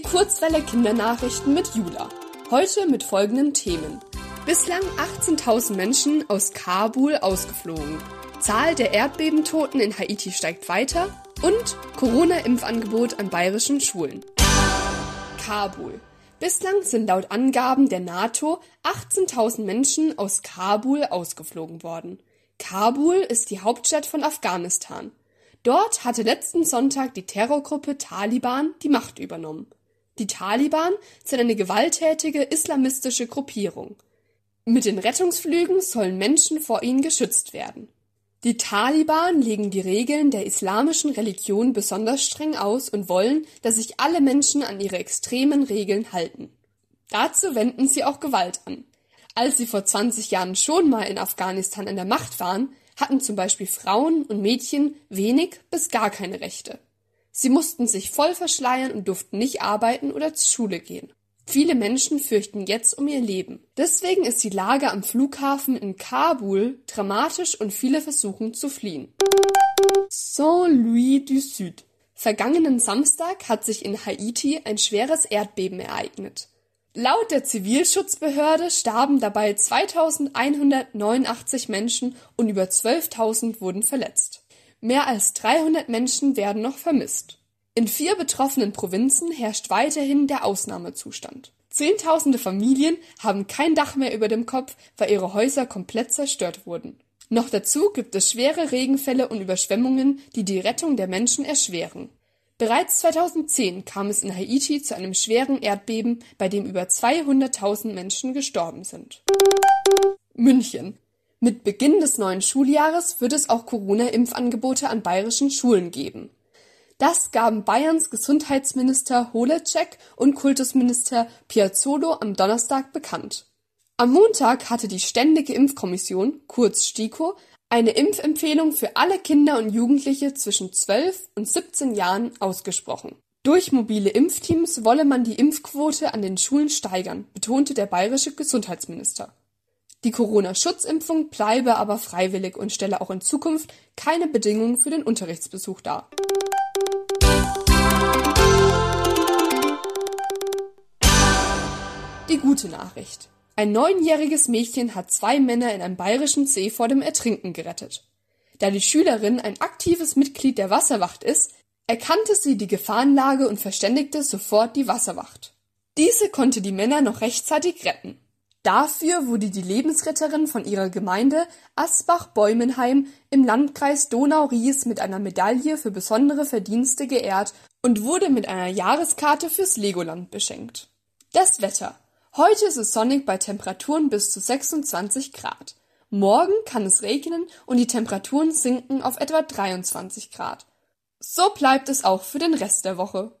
Die Kurzwelle Kindernachrichten mit Jula. Heute mit folgenden Themen. Bislang 18.000 Menschen aus Kabul ausgeflogen. Zahl der Erdbebentoten in Haiti steigt weiter und Corona-Impfangebot an bayerischen Schulen. Kabul. Bislang sind laut Angaben der NATO 18.000 Menschen aus Kabul ausgeflogen worden. Kabul ist die Hauptstadt von Afghanistan. Dort hatte letzten Sonntag die Terrorgruppe Taliban die Macht übernommen. Die Taliban sind eine gewalttätige islamistische Gruppierung. Mit den Rettungsflügen sollen Menschen vor ihnen geschützt werden. Die Taliban legen die Regeln der islamischen Religion besonders streng aus und wollen, dass sich alle Menschen an ihre extremen Regeln halten. Dazu wenden sie auch Gewalt an. Als sie vor 20 Jahren schon mal in Afghanistan an der Macht waren, hatten zum Beispiel Frauen und Mädchen wenig bis gar keine Rechte. Sie mussten sich voll verschleiern und durften nicht arbeiten oder zur Schule gehen. Viele Menschen fürchten jetzt um ihr Leben. Deswegen ist die Lage am Flughafen in Kabul dramatisch und viele versuchen zu fliehen. Saint-Louis du Sud. Vergangenen Samstag hat sich in Haiti ein schweres Erdbeben ereignet. Laut der Zivilschutzbehörde starben dabei 2189 Menschen und über 12.000 wurden verletzt. Mehr als 300 Menschen werden noch vermisst. In vier betroffenen Provinzen herrscht weiterhin der Ausnahmezustand. Zehntausende Familien haben kein Dach mehr über dem Kopf, weil ihre Häuser komplett zerstört wurden. Noch dazu gibt es schwere Regenfälle und Überschwemmungen, die die Rettung der Menschen erschweren. Bereits 2010 kam es in Haiti zu einem schweren Erdbeben, bei dem über 200.000 Menschen gestorben sind. München. Mit Beginn des neuen Schuljahres wird es auch Corona-Impfangebote an bayerischen Schulen geben. Das gaben Bayerns Gesundheitsminister Holecek und Kultusminister Piazzolo am Donnerstag bekannt. Am Montag hatte die Ständige Impfkommission, kurz STIKO, eine Impfempfehlung für alle Kinder und Jugendliche zwischen 12 und 17 Jahren ausgesprochen. Durch mobile Impfteams wolle man die Impfquote an den Schulen steigern, betonte der bayerische Gesundheitsminister. Die Corona-Schutzimpfung bleibe aber freiwillig und stelle auch in Zukunft keine Bedingungen für den Unterrichtsbesuch dar. Die gute Nachricht. Ein neunjähriges Mädchen hat zwei Männer in einem bayerischen See vor dem Ertrinken gerettet. Da die Schülerin ein aktives Mitglied der Wasserwacht ist, erkannte sie die Gefahrenlage und verständigte sofort die Wasserwacht. Diese konnte die Männer noch rechtzeitig retten. Dafür wurde die Lebensretterin von ihrer Gemeinde Asbach-Bäumenheim im Landkreis Donau-Ries mit einer Medaille für besondere Verdienste geehrt und wurde mit einer Jahreskarte fürs Legoland beschenkt. Das Wetter. Heute ist es sonnig bei Temperaturen bis zu 26 Grad. Morgen kann es regnen und die Temperaturen sinken auf etwa 23 Grad. So bleibt es auch für den Rest der Woche.